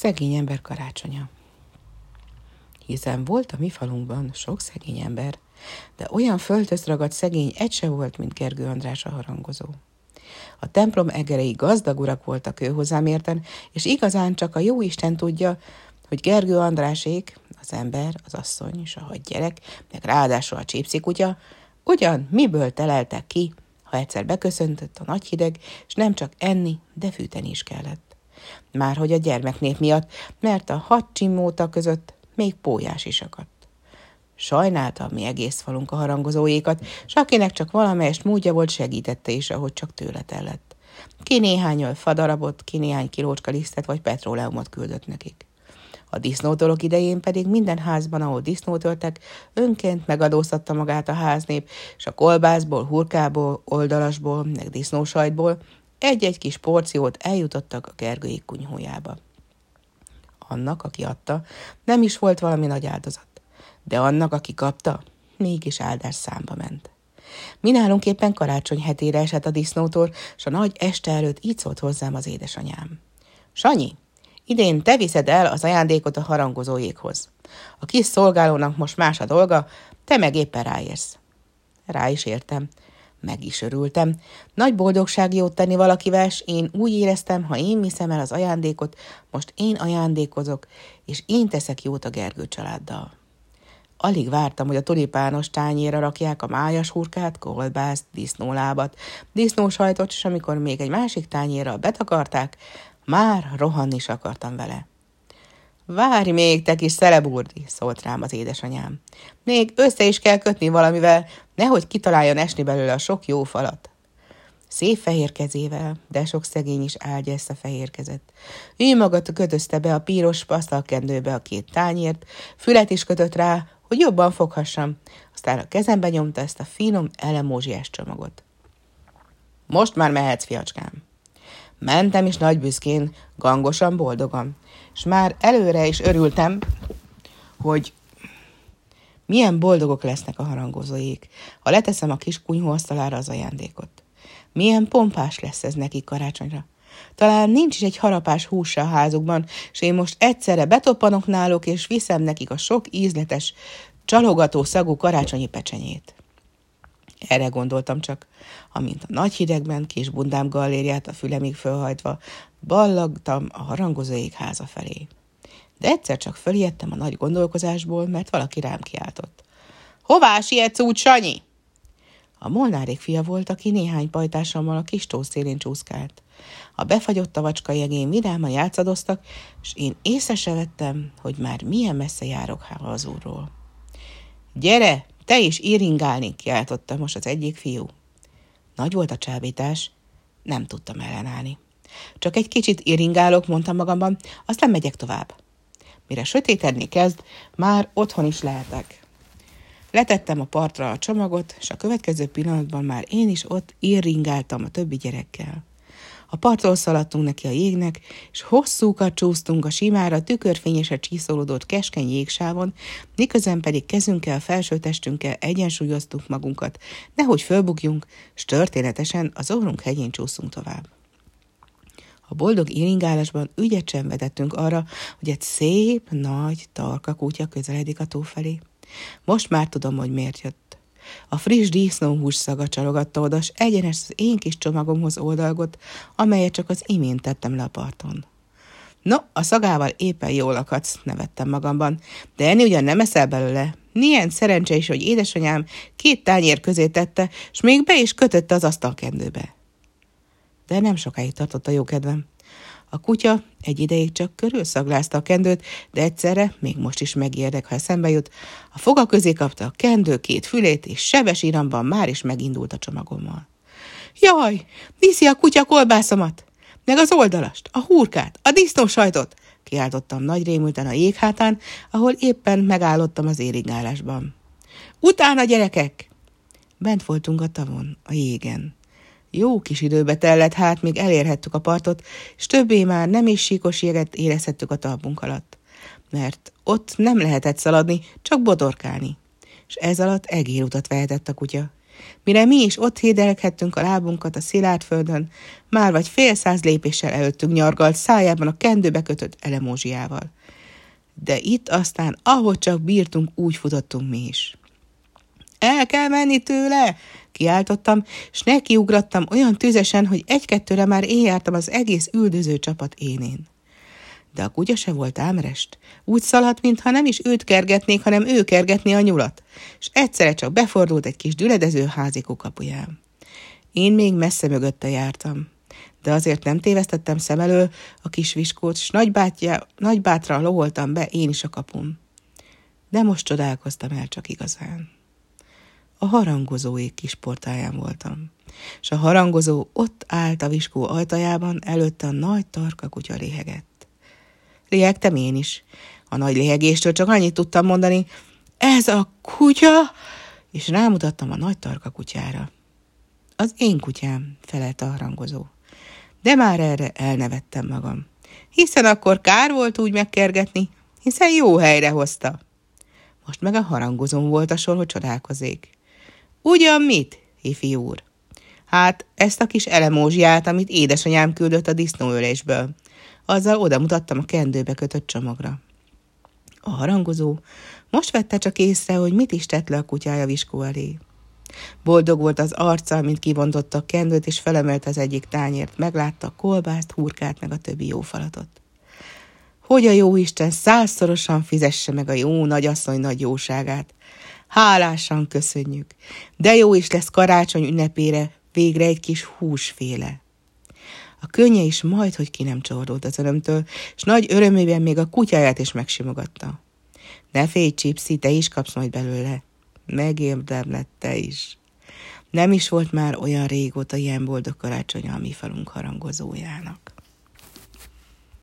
szegény ember karácsonya. Hiszen volt a mi falunkban sok szegény ember, de olyan földhöz ragadt szegény egy se volt, mint Gergő András a harangozó. A templom egerei gazdag urak voltak ő hozzám érten, és igazán csak a jó Isten tudja, hogy Gergő Andrásék, az ember, az asszony és a hat gyerek, meg ráadásul a csípszikutya, ugyan miből teleltek ki, ha egyszer beköszöntött a nagy hideg, és nem csak enni, de fűteni is kellett. Már hogy a gyermeknép miatt, mert a hat csimóta között még pójás is akadt. Sajnálta mi egész falunk a harangozóékat, s akinek csak valamelyest módja volt, segítette is, ahogy csak tőle tellett. Ki néhány fadarabot, ki néhány kilócska lisztet vagy petróleumot küldött nekik. A disznótolok idején pedig minden házban, ahol disznót öltek, önként megadóztatta magát a háznép, és a kolbászból, hurkából, oldalasból, meg disznósajtból egy-egy kis porciót eljutottak a Gergői kunyhójába. Annak, aki adta, nem is volt valami nagy áldozat, de annak, aki kapta, mégis áldás számba ment. Mi nálunk éppen karácsony hetére esett a disznótor, s a nagy este előtt így szólt hozzám az édesanyám. Sanyi, idén te viszed el az ajándékot a harangozóékhoz. A kis szolgálónak most más a dolga, te meg éppen ráérsz. Rá is értem. Meg is örültem. Nagy boldogság jót tenni valakivel, s én úgy éreztem, ha én viszem el az ajándékot, most én ajándékozok, és én teszek jót a Gergő családdal. Alig vártam, hogy a tulipános tányéra rakják a májas hurkát, kolbászt, disznólábat, disznósajtot, és amikor még egy másik tányérra betakarták, már rohanni is akartam vele. Várj még, te kis szeleburdi, szólt rám az édesanyám. Még össze is kell kötni valamivel, nehogy kitaláljon esni belőle a sok jó falat. Szép fehér kezével, de sok szegény is áldja ezt a fehér kezet. Ő maga kötözte be a píros pasztalkendőbe a két tányért, fület is kötött rá, hogy jobban foghassam, aztán a kezembe nyomta ezt a finom elemózsiás csomagot. Most már mehetsz, fiacskám. Mentem is nagy büszkén, gangosan, boldogan, és már előre is örültem, hogy milyen boldogok lesznek a harangozóik, ha leteszem a kis kunyhóasztalára az ajándékot. Milyen pompás lesz ez neki karácsonyra. Talán nincs is egy harapás húsa a házukban, és én most egyszerre betoppanok náluk, és viszem nekik a sok ízletes, csalogató szagú karácsonyi pecsenyét. Erre gondoltam csak, amint a nagy hidegben kis bundám gallériát a fülemig fölhajtva, ballagtam a harangozóik háza felé. De egyszer csak fölijedtem a nagy gondolkozásból, mert valaki rám kiáltott. Hová sietsz úgy, Sanyi? A molnárék fia volt, aki néhány pajtásommal a kis tó szélén csúszkált. A befagyott tavacska jegén vidáman játszadoztak, és én észre se vettem, hogy már milyen messze járok az úrról. Gyere, te is íringálni, kiáltotta most az egyik fiú. Nagy volt a csábítás, nem tudtam ellenállni. Csak egy kicsit iringálok, mondtam magamban, aztán megyek tovább. Mire sötétedni kezd, már otthon is lehetek. Letettem a partra a csomagot, és a következő pillanatban már én is ott irringáltam a többi gyerekkel. A parttól szaladtunk neki a jégnek, és hosszúkat csúsztunk a simára tükörfényesre csiszolódott keskeny jégsávon, miközben pedig kezünkkel, felsőtestünkkel egyensúlyoztuk magunkat, nehogy fölbugjunk, és történetesen az orrunk hegyén csúszunk tovább. A boldog iringálásban ügyet sem vedettünk arra, hogy egy szép, nagy, tarka kutya közeledik a tó felé. Most már tudom, hogy miért jött. A friss disznóhús szaga csalogatta oda, s egyenes az én kis csomagomhoz oldalgott, amelyet csak az imént tettem le a parton. No, a szagával éppen jól akadsz, nevettem magamban, de enni ugyan nem eszel belőle. Milyen szerencse is, hogy édesanyám két tányér közé tette, s még be is kötötte az asztalkendőbe. De nem sokáig tartott a jó kedvem. A kutya egy ideig csak körülszaglázta a kendőt, de egyszerre, még most is megérdek, ha eszembe jut, a foga közé kapta a kendő két fülét, és sebes iramban már is megindult a csomagommal. Jaj, viszi a kutya kolbászomat! Meg az oldalast, a hurkát, a disznósajtot! Kiáltottam nagy rémülten a jéghátán, ahol éppen megállottam az érigálásban. Utána, gyerekek! Bent voltunk a tavon, a jégen. Jó kis időbe tellett hát, míg elérhettük a partot, és többé már nem is síkos jeget érezhettük a talpunk alatt. Mert ott nem lehetett szaladni, csak bodorkálni. És ez alatt egérutat vehetett a kutya. Mire mi is ott hédelkedtünk a lábunkat a szilárd földön, már vagy fél száz lépéssel előttünk nyargalt szájában a kendőbe kötött elemózsiával. De itt aztán, ahogy csak bírtunk, úgy futottunk mi is. El kell menni tőle! Kiáltottam, s nekiugrattam olyan tüzesen, hogy egy-kettőre már én jártam az egész üldöző csapat énén. De a kutya se volt ámrest. Úgy szaladt, mintha nem is őt kergetnék, hanem ő kergetné a nyulat, és egyszerre csak befordult egy kis düledező házikó kapuján. Én még messze mögötte jártam, de azért nem tévesztettem szem elől a kis viskót, s nagybátja, nagybátra loholtam be én is a kapun. De most csodálkoztam el csak igazán. A harangozóék kis portáján voltam, és a harangozó ott állt a viskó ajtajában, előtte a nagy tarka kutya léhegett. Léhegtem én is. A nagy léhegéstől csak annyit tudtam mondani, ez a kutya, és rámutattam a nagy tarka kutyára. Az én kutyám, felelte a harangozó. De már erre elnevettem magam. Hiszen akkor kár volt úgy megkergetni, hiszen jó helyre hozta. Most meg a harangozón volt a sor, hogy csodálkozék. Ugyan mit, hifi úr? Hát ezt a kis elemózsiát, amit édesanyám küldött a disznóölésből. Azzal oda mutattam a kendőbe kötött csomagra. A harangozó most vette csak észre, hogy mit is tett le a kutyája viskó elé. Boldog volt az arca, mint kibontotta a kendőt, és felemelte az egyik tányért. Meglátta a kolbászt, hurkát, meg a többi jó falatot. Hogy a jó Isten százszorosan fizesse meg a jó nagyasszony nagy jóságát. Hálásan köszönjük. De jó is lesz karácsony ünnepére végre egy kis húsféle. A könnye is majd, hogy ki nem csordult az örömtől, és nagy örömében még a kutyáját is megsimogatta. Ne félj, Csipszi, te is kapsz majd belőle. Megérdemlett te is. Nem is volt már olyan régóta ilyen boldog karácsony a mi falunk harangozójának.